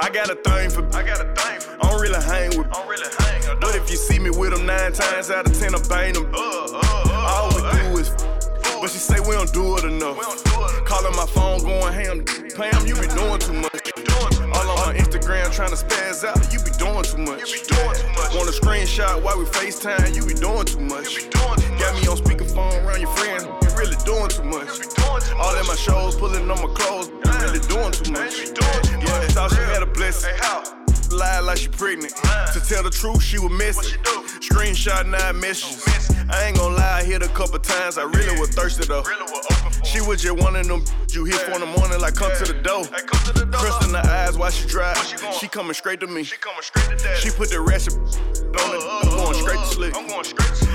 I got a thing for. I got a thing for. I don't really hang with. I don't really hang. But if you see me with them nine times out of ten, I bang them. Uh, uh, uh, All we do is. But she say we don't do it enough. Calling my phone, going ham. Pam, you be doing too much. All on my Instagram trying to spaz out. You be doing too much. You be doing too much. Want a screenshot while we FaceTime? You be doing too much. You be doing too much. Got me on speakerphone around your friends. You really doing too much. You be doing too much. All in my shows, pulling on my clothes. You really doing too much. You be doing too much. Yeah, thought she had a blessing. Lie like she pregnant. To tell the truth, she was missing. Screenshot nine messages. I ain't gonna lie, I hit a couple times. I really was thirsty though. She was just one of them you hit for in the morning, like come to the door. Crystal in the while she drive. She coming straight to me. She put the recipe on it. I'm going straight to sleep.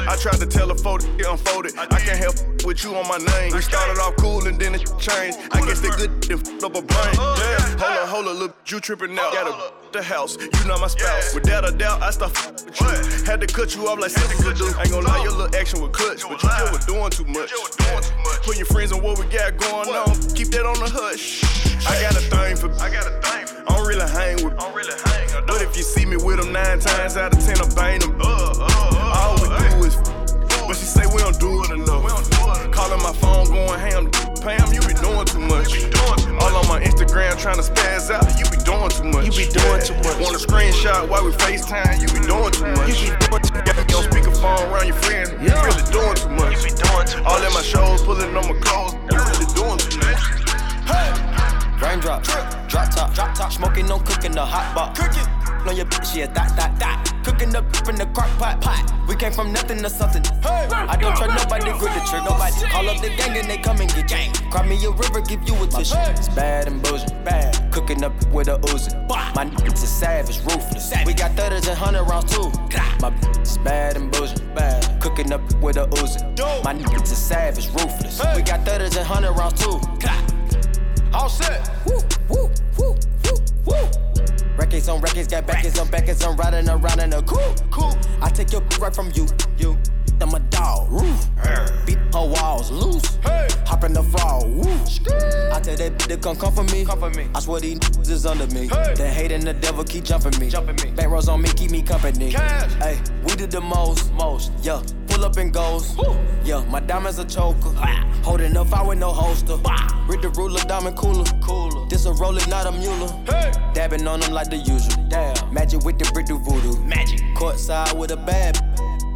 I tried to tell her fold it, unfolded. I can't help with you on my name. We started off cool and then it changed. I guess they good and f up a brain. Yeah, hold up, hold up, look, you tripping now. Got a the house, you not my spouse. Without a doubt, I start f with you. Had to cut you off like sisters do. Ain't gonna lie, your little action was clutch, but you just was doing too much. Put your friends on what we got going on. Keep that on the hush. I got a thing for. I got a thing for. I don't really hang with. I don't really hang. But if you see me with them nine times out of ten, I bang them. Uh, uh, uh, All we do is. But she say we don't do it enough. Calling my phone, going ham. Pam, you be doing too much. All on my Instagram trying to spaz out. You be doing too much. You be doing too much. Want a screenshot while we FaceTime? You be doing too much. You be doing too much. Got me on speakerphone around your friends. You Yeah. really doing too much. You be doing too much. All in my shows, pulling on my clothes. You really doing too much. Raindrop, drop drop top, drop top, smoking, no cooking the hot pot. Cooking, on your bitch, yeah, that, that, that. Cooking up in the crock pot, pot. We came from nothing to something. I don't trust nobody, grip the trick, nobody. Call up the gang and they come and get gang. Cry me a river, give you a tissue. It's bad and bullshit, bad. Cooking up with a Uzi. My niggas is savage, ruthless. We got thudders and hundred rounds too. My bitch is bad and bullshit, bad. Cooking up with a Uzi. My niggas is savage, ruthless. We got thudders and hundred rounds too. All set. Woo, woo, woo, woo, woo. Records on records, got backers on backers. I'm riding around in a coupe. Cool. I take your right from you. You. I'm a dog. Roof. Beat her walls loose. Hey. Hop in the fall. Woo. I tell that bitch to come come for me. Come for me. I swear these niggas is under me. Hey. The hate and the devil keep jumping me. Jumping me. Back rows on me, keep me company. Cash. Hey, we did the most. Most. Yeah. Pull up and goes. Yeah, my diamonds a choker. Holding up, I with no holster. Read the ruler, diamond cooler. Cooler. This a roller, not a mule. Hey. Dabbing on them like the usual. Damn. Magic with the brick do voodoo. Magic. Courtside with a bad.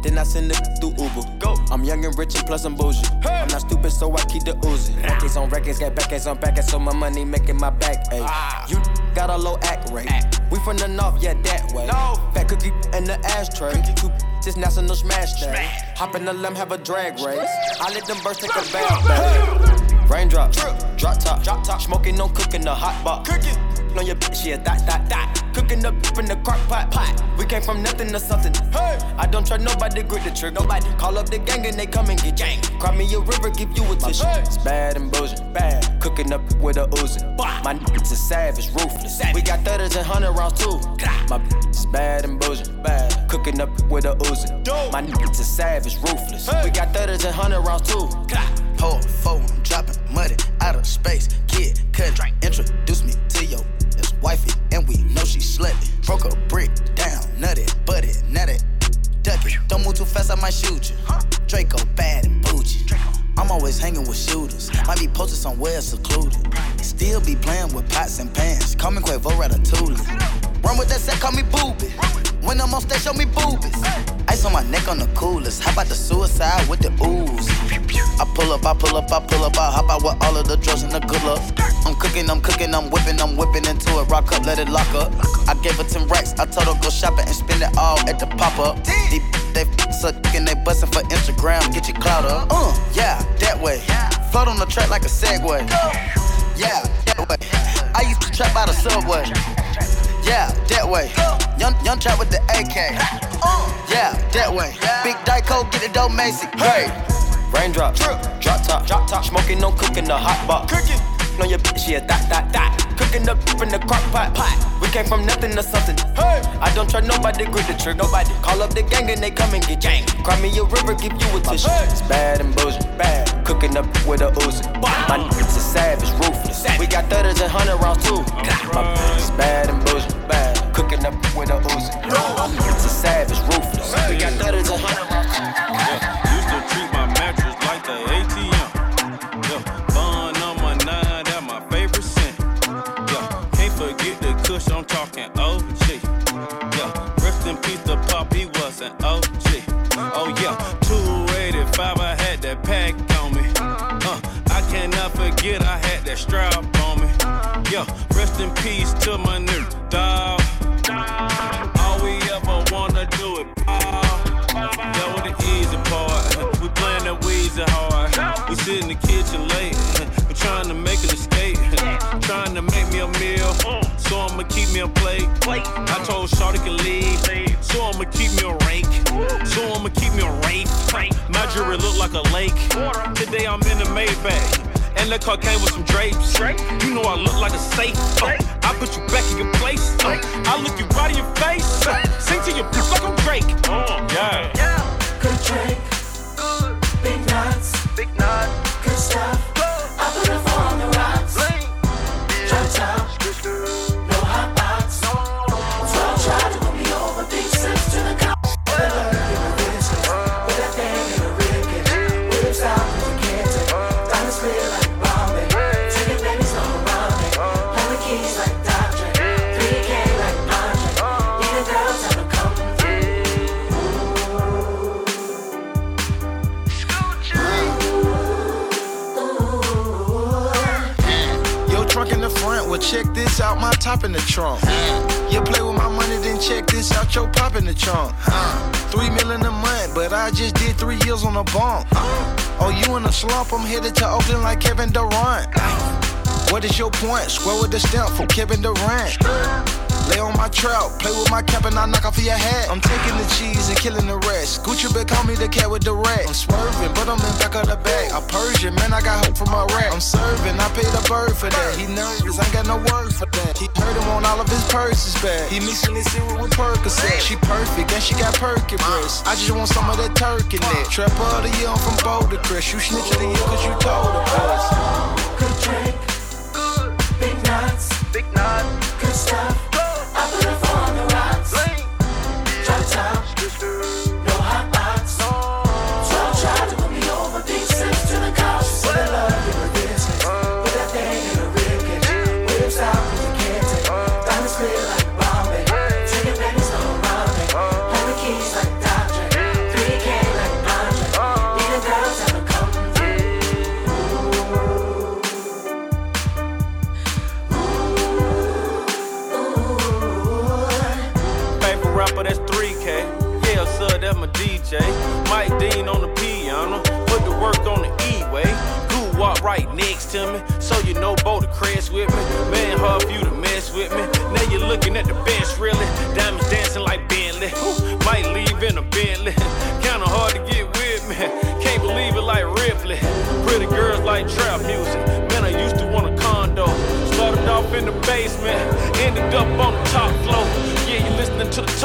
Then I send it through Uber. Go. I'm young and rich and plus I'm bougie. Hey. I'm not stupid, so I keep the Uzi. Records on records, got backers on backers, so my money making my back. Ay. Ah. You got a low act rate. Act. We from the north, yeah, that way. No. Fat cookie in the ashtray. Two just national smash day. Hop in the limb, have a drag race. I let them birds take a bath. bath. Raindrop, drop top, drop top, smoking, no cooking the hot pot. Cooking on your bitch, yeah, that, that, that. Cooking up in the crock pot, pot. We came from nothing to something. Hey, I don't trust nobody, grip the trick. Nobody call up the gang and they come and get gang. Cry me a river, give you a tissue. It's bad and bullshit, bad. Cooking up with a Uzi. My niggas is savage, ruthless. We got thudders and hundred rounds too. My bitch is bad and bullshit, bad. Cooking up with a Uzi. My niggas is savage, ruthless. We got thudders and hundred rounds too. Hold four, I'm dropping money out of space. Kid, cut, introduce me to your wifey, and we know she slutty. Broke a brick down, nutty, butty, nutty, duck it. Don't move too fast, I might shoot you. Draco bad and bougie. I'm always hanging with shooters. Might be posted somewhere secluded. Still be playing with pots and pans. Call me Quavo Ratatouille. Run with that set, call me booby. When I'm on stage, show me boobies. Ice on my neck on the coolest. How about the suicide with the ooze? I pull up, I pull up, I pull up, I hop out with all of the drugs and the good luck. I'm cooking, I'm cooking, I'm whipping, I'm whipping into it. Rock up, let it lock up. I gave her 10 racks, I told her go shopping and spend it all at the pop up. These they suck they bustin' for Instagram, get your clout up. Uh, yeah, that way. Float on the track like a Segway. Yeah, that way. I used to trap out of subway. Yeah, that way. Young, young trap with the AK. Yeah, that way. Big Dyco, get it dope, Macy. Hey. Raindrop, drop top, drop top, smoking, no cooking the hot box. Cooking on your bitch, yeah, that, that, that. Cooking up in the crock pot, pot. We came from nothing to something. Hey, I don't trust nobody, grip the trick, nobody. Call up the gang and they come and get gang. Cry me a river, give you a tissue. It's bad and bullshit, bad. Cooking up with a Uzi. My niggas is savage, ruthless. We We got thudders and hundred rounds too. My bitch is bad and bullshit, bad. Cooking up with a Uzi. It's a savage, ruthless. We got thudders and hundred rounds. That strap on me. Yeah, rest in peace to my new dog. All we ever wanna do it, Paul. That was the easy part. We playing that Weezy hard. We sit in the kitchen late. We trying to make an escape. Trying to make me a meal. So I'ma keep me a plate. I told Shawty can leave. So I'ma keep me a rake. So I'ma keep me a rake. My jewelry look like a lake. Today I'm in the Maybach. And the car came with some drapes. You know I look like a safe. Uh, I put you back in your place. Uh, I look you right in your face. Uh, sing to your bitch like I'm Drake. yeah. yeah. Good drink, good big nuts, big nut, good stuff. I put a four on the rocks. Drop top, trunk. You play with my money, then check this out, your pop in the trunk. Uh, three million a month, but I just did three years on a bump. Oh, you in a slump? I'm headed to Oakland like Kevin Durant. What is your point? Square with the stamp for Kevin Durant. Lay on my trout, play with my cap and I knock off your hat. I'm taking the cheese and killing the rest. Gucci been call me the cat with the rat. I'm swerving, but I'm in back of the bag. A Persian, man, I got hope from my rat. I'm serving, I paid a bird for that. He nervous, ain't got no word for that. He heard him on all of his purses back. He mixing his cereal with Percocet. She perfect, and she got perky breasts. I just want some of that turkey neck. Trap of the year, I'm from Boulder Crest. You snitch of the year cause you told us. Good drink, good big nuts, big nut, good stuff.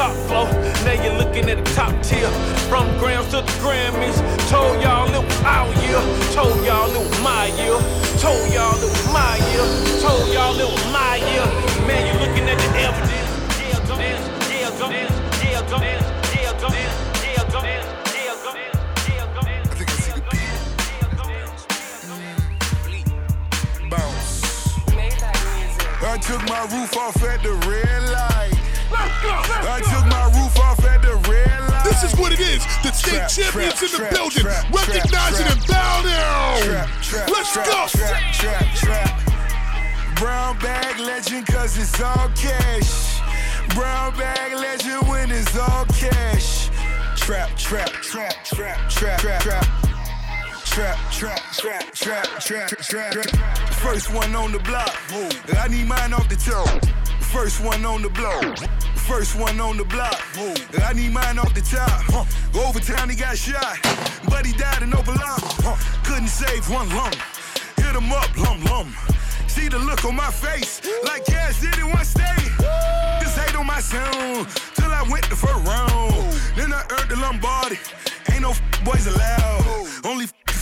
Listening top floor. Now you're looking at the top tier. From grams to the Grammys. Told y'all it was our year. Told y'all it was my year. Told y'all it was my year. Told y'all it was my year. Man, you looking at the evidence. Yeah, go dance. Yeah, go dance. Yeah, go dance. Yeah, go dance. Yeah, go dance. Yeah, go dance. Yeah, go dance. I think I see the beat. Mm. Bounce. I took my roof off at the red. I took my roof off at the red light. This is what it is. The state Trap, champions trap, in the trap, building. Recognize trap, it and bow down. Trap, trap, Let's trap, go. Trap, trap, trap. Brown bag legend, cause it's all cash. Brown bag legend when it's all cash. Trap, trap, trap, trap, trap, trap, trap. Trap, trap, trap, trap, trap, trap, trap. First one on the block. I need mine off the top. First one on the block. First one on the block. I need mine off the top. Overtime he got shot, but he died in open lock. Couldn't save one lung. Hit him up, lum lum. See the look on my face, like cash did in one state. This hate on my sound, till I went the first round. Then I earned the Lombardi. Ain't no boys allowed. Only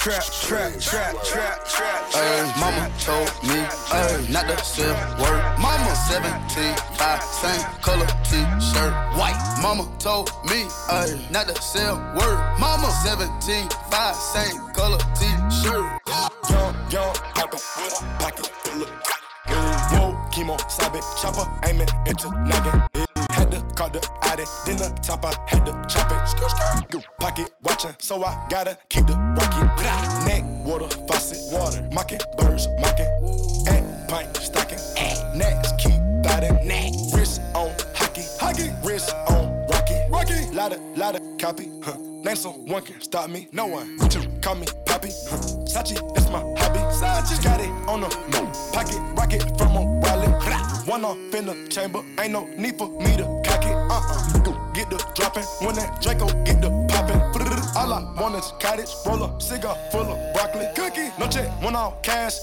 trap. Trap, trap, trap, trap, Ay, mama told me, ay, not to sell word. Mama 17, 5, same color t-shirt, white. Mama told me, ay, not to sell word. Mama 17, 5, same color t-shirt. Young, young, poppin' with a pocket full of Whoa, chemo, sabe, chopper, aiming into noggin. Had to call the addy, then the top, I had to chop it. Skr. Pocket watching, so I gotta keep the rocket. Neck, water, faucet, water, mocking, birds, mocking. Egg, pint, stocking. Next, keep biting. Neck, wrist on hockey, hockey, wrist on rocky, rocky. Lotta, lotta, copy, huh. Name someone can stop me, no one. You call me, Poppy? Sachi, that's my hobby. Sachi, got it on the move. Pocket rocket from a wallet. One off in the chamber, ain't no need for me to cock it. Uh uh, get the dropping when that Draco get the popping. All I want is cottage, roll a cigar full of broccoli. Cookie, no check, one off cash.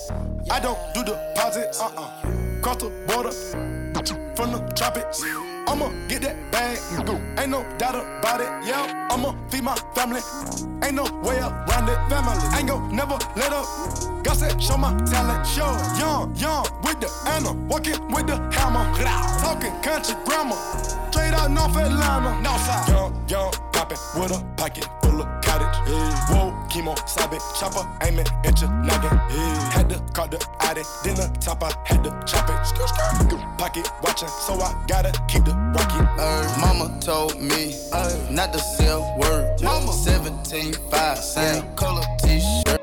I don't do deposits. Uh uh, cross the border from the tropics. I'ma get that bag, go. Ain't no doubt about it, yeah. I'ma feed my family. Ain't no way around it, family. Ain't gon' never let up. God said, show my talent, show. Young, young, with the Anna, walking with the hammer. Talking country grammar, straight out North Atlanta. Northside. Young, young, poppin' with a pocket full of. Whoa, chemo, sabe, chopper, aiming at your noggin. Yeah. Had to call the addy, then the top, I had to chop it. Skr, skr. Pocket watching, so I gotta keep the rocket. Ay, mama told me, ay, not to sell word. Mama 17, 5, same color t-shirt.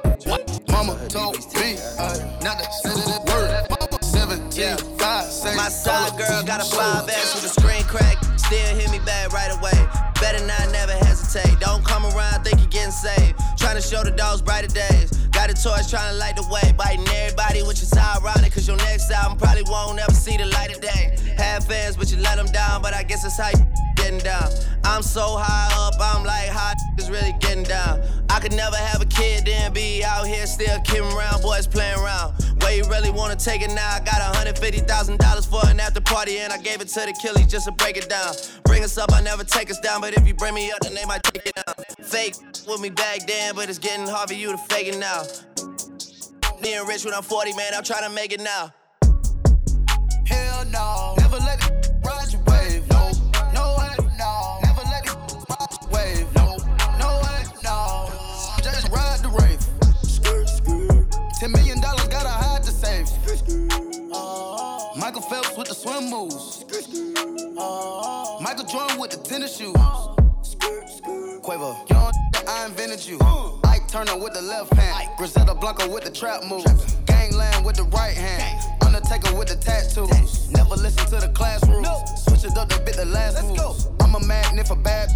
Mama told me, ay, not to sell word. Mama 17, 5, same My side color girl got a t-shirt. 5S with a screen crack. Still hit me back right away. Better not never hesitate. Don't come around, think you're getting saved. Trying to show the dogs brighter days. Got a torch trying to light the way. Biting everybody, which is ironic. Cause your next album probably won't ever see the light of day. Have fans, but you let them down. But I guess that's how you getting down. I'm so high up, I'm like, how is really getting down? I could never have a kid, then be out here still kidding around, boys playing around. Where you really wanna take it now? I got $150,000 for an after party, and I gave it to the killies just to break it down. Bring us up, I never take us down, but if you bring me up, then they might take it down. Fake with me back then, but it's getting hard for you to fake it now. Being rich when I'm 40, man, I'm trying to make it now. Hell no. Never let it ride your wave. No, no way, no. Never let it ride your wave. No, no way, no. Just ride the rave. Skirt, skirt. Ten million dollars gotta hide the safe. Uh-huh. Michael Phelps with the swim moves. Uh-huh. Michael Jordan with the tennis shoes. Quavo, you don't I invented you. Ike Turner with the left hand. Griselda Blanco with the trap moves. Gangland with the right hand. Undertaker with the tattoos. Never listen to the class rules. Switch it up to bit the last move. I'm a magnet for bad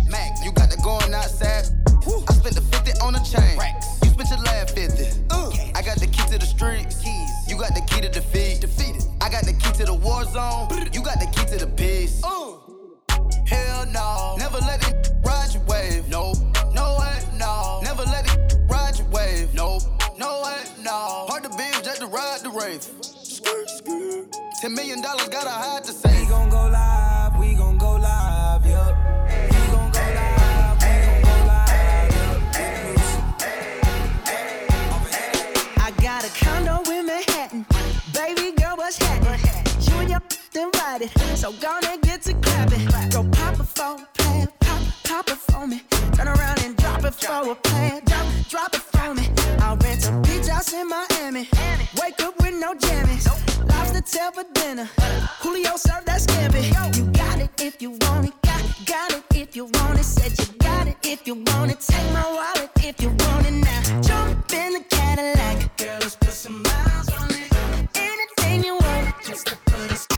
invited, so gonna get to clapping. Go pop it for a plan, pop, pop it for me. Turn around and drop it for a plan, drop, drop it for me. I'll rent a beach house in Miami. Wake up with no jammies. Lobster tail for dinner. Julio served that scampi. You got it if you want it. Got, got it if you want it. Said you got it if you want it. Take my wallet if you want it now. Jump in the Cadillac. Girl, let's put some miles on it. Anything you want. Just to put a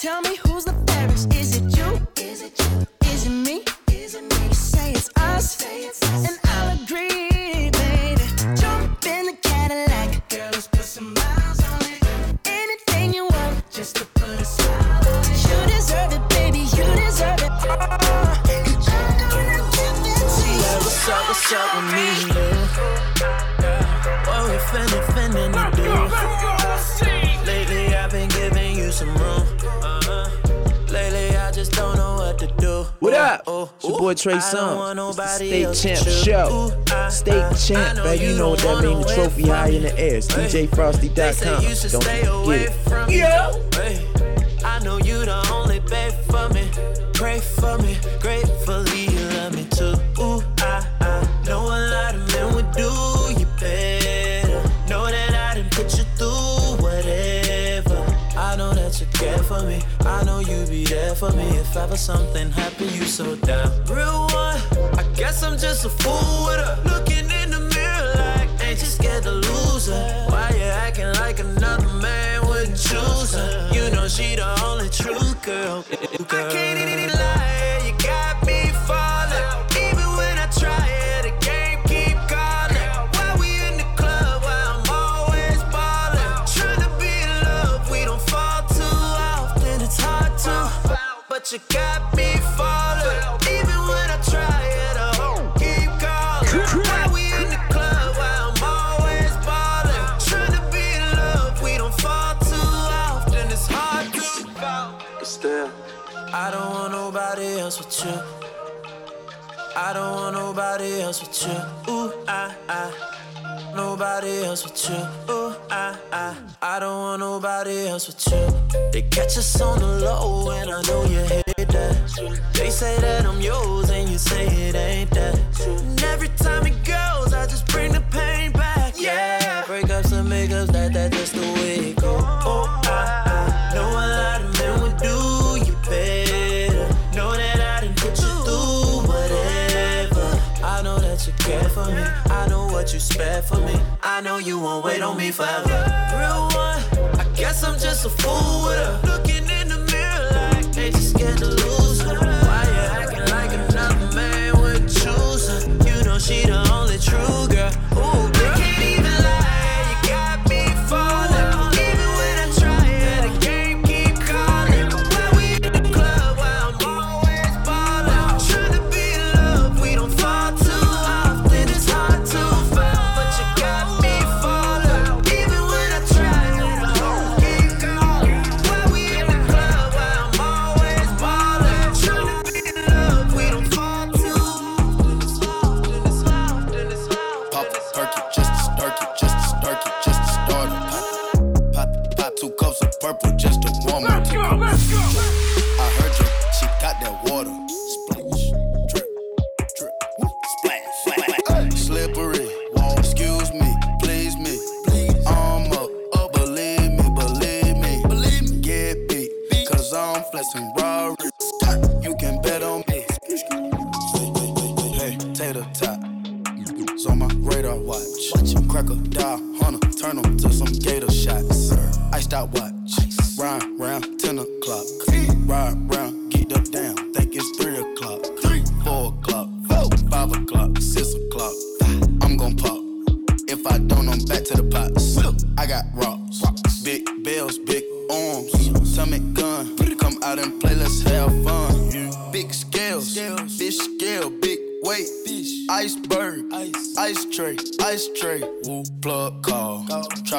tell me who's the fairest. Is it you? Is it you? Is it me? Is it me? Say it's us. And I'll agree, baby. Jump in the Cadillac. Girl, let's put some miles on it. Anything you want, just to boy Trey Songz. It's the nobody State Champ. Show. State Champ, man. You know what that means. The trophy high in the air. It's. DJFrosty.com. Don't forget it. from I know you the only babe for me. Pray for me, care for me. I know you be there for me if ever something happened. You so down. Real one, I guess I'm just a fool with her. Looking in the mirror like, ain't you scared to lose her? Why you acting like another man would choose her? You know she the only true girl. I can't even lie, but you got me falling. Even when I try it, I won't keep calling. Why we in the club? Why I'm always ballin'? Tryna be in love, we don't fall too often. It's hard to, but still, I don't want nobody else with you. I don't want nobody else with you. Ooh, I, I. Nobody else with you. Ooh, I, I. I don't want nobody else with you. They catch us on the low, and I know you hate that. They say that I'm yours, and you say it ain't that. And every time it goes, I just bring the pain back. Yeah, breakups and makeups, that that's spare for me. I know you won't wait on me forever. Real one, I guess I'm just a fool with her. Looking in the mirror like, ain't you scared to lose her?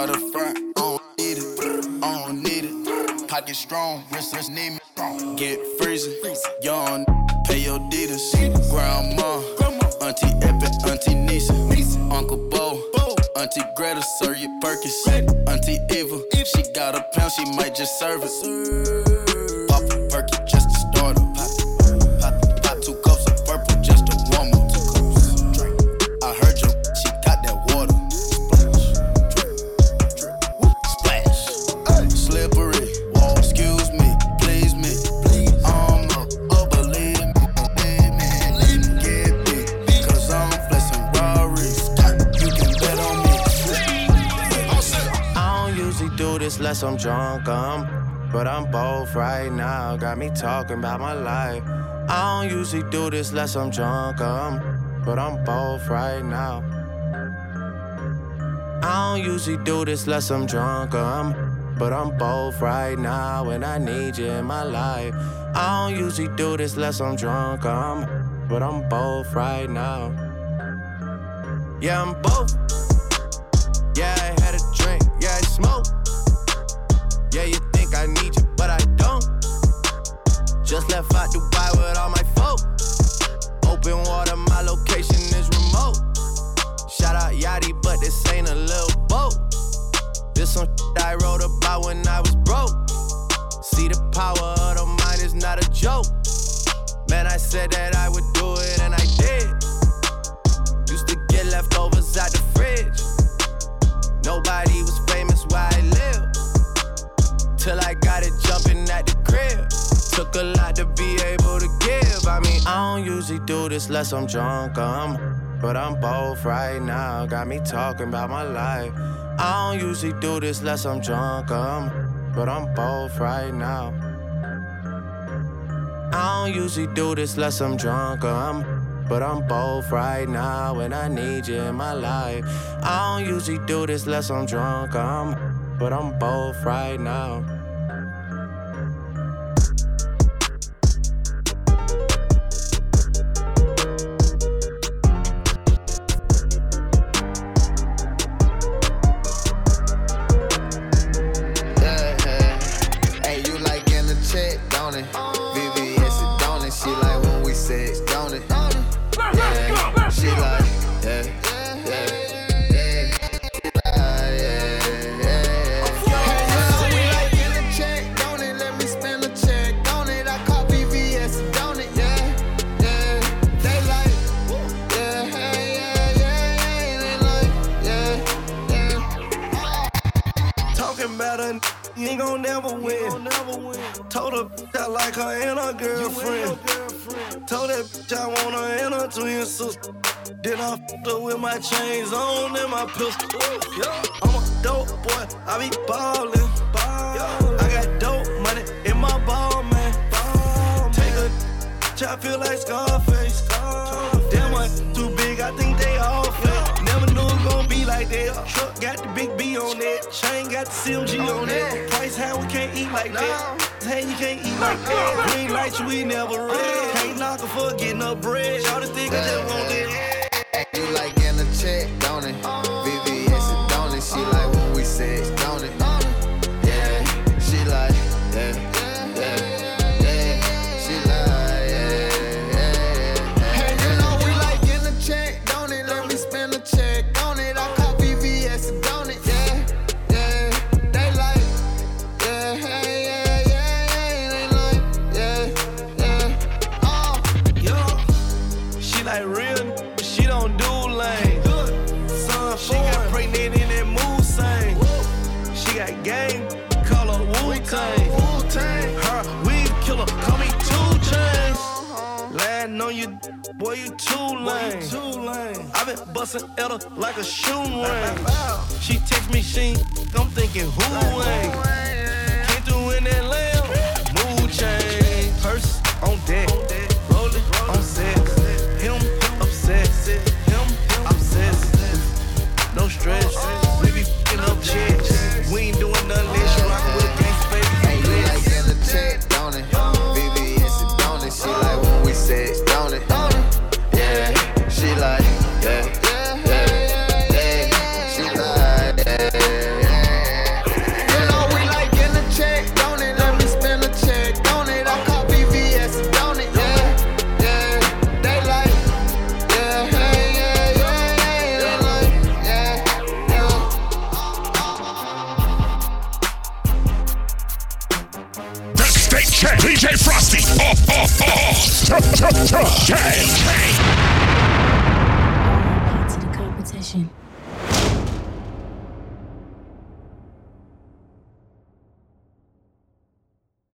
the front. I don't need it. I don't need it. Pocket strong, wrist, wrist, need me strong. Get freezing. Yawn, pay your deeders. Grandma, Auntie Epic, Auntie Nisa. Uncle Bo, Auntie Greta, sir, you Perkins. Auntie Eva, she got a pound, she might just serve it. Unless I'm. But I'm both right now, got me talking about my life. I don't usually do this unless I'm drunk, I'm, But I'm both right now. I don't usually do this unless I'm drunk, I'm, But I'm both right now, and I need you in my life. I don't usually do this unless I'm drunk, I'm, But I'm both right now. Yeah, I'm both. Yeah, I had a drink. Yeah, I smoke. Yeah, you think I need you, but I don't. Just left out Dubai with all my folk. Open water, my location is remote. Shout out Yachty, but this ain't a little boat. This some shit I wrote about when I was broke. See the power of the mind is not a joke. Man, I said that I Took a lot to be able to give. I mean, I don't usually do this unless I'm drunk, um. But I'm both right now. Got me talking about my life. I don't usually do this unless I'm drunk, um. But I'm both right now. I don't usually do this unless I'm drunk, um. But I'm both right now, and I need you in my life. I don't usually do this unless I'm drunk, um. But I'm both right now. With my chains on and my pistol. Yeah. I'm a dope boy, I be ballin'. Yeah. I got dope money in my ball, man. Take a bitch, I feel like Scarface. Damn, I too big, I think they all fake. Never knew it gon' be like that. Truck got the big B on it. Chain got the CMG on it. Price high, we can't eat like that. Hey, you can't eat like that. Green lights, we never red. Can't knock her for getting up bread. Y'all just think I just want that. You like in the check, don't it? VVS, it? She like like a shooting range. She text me, she, I'm thinking who ain't.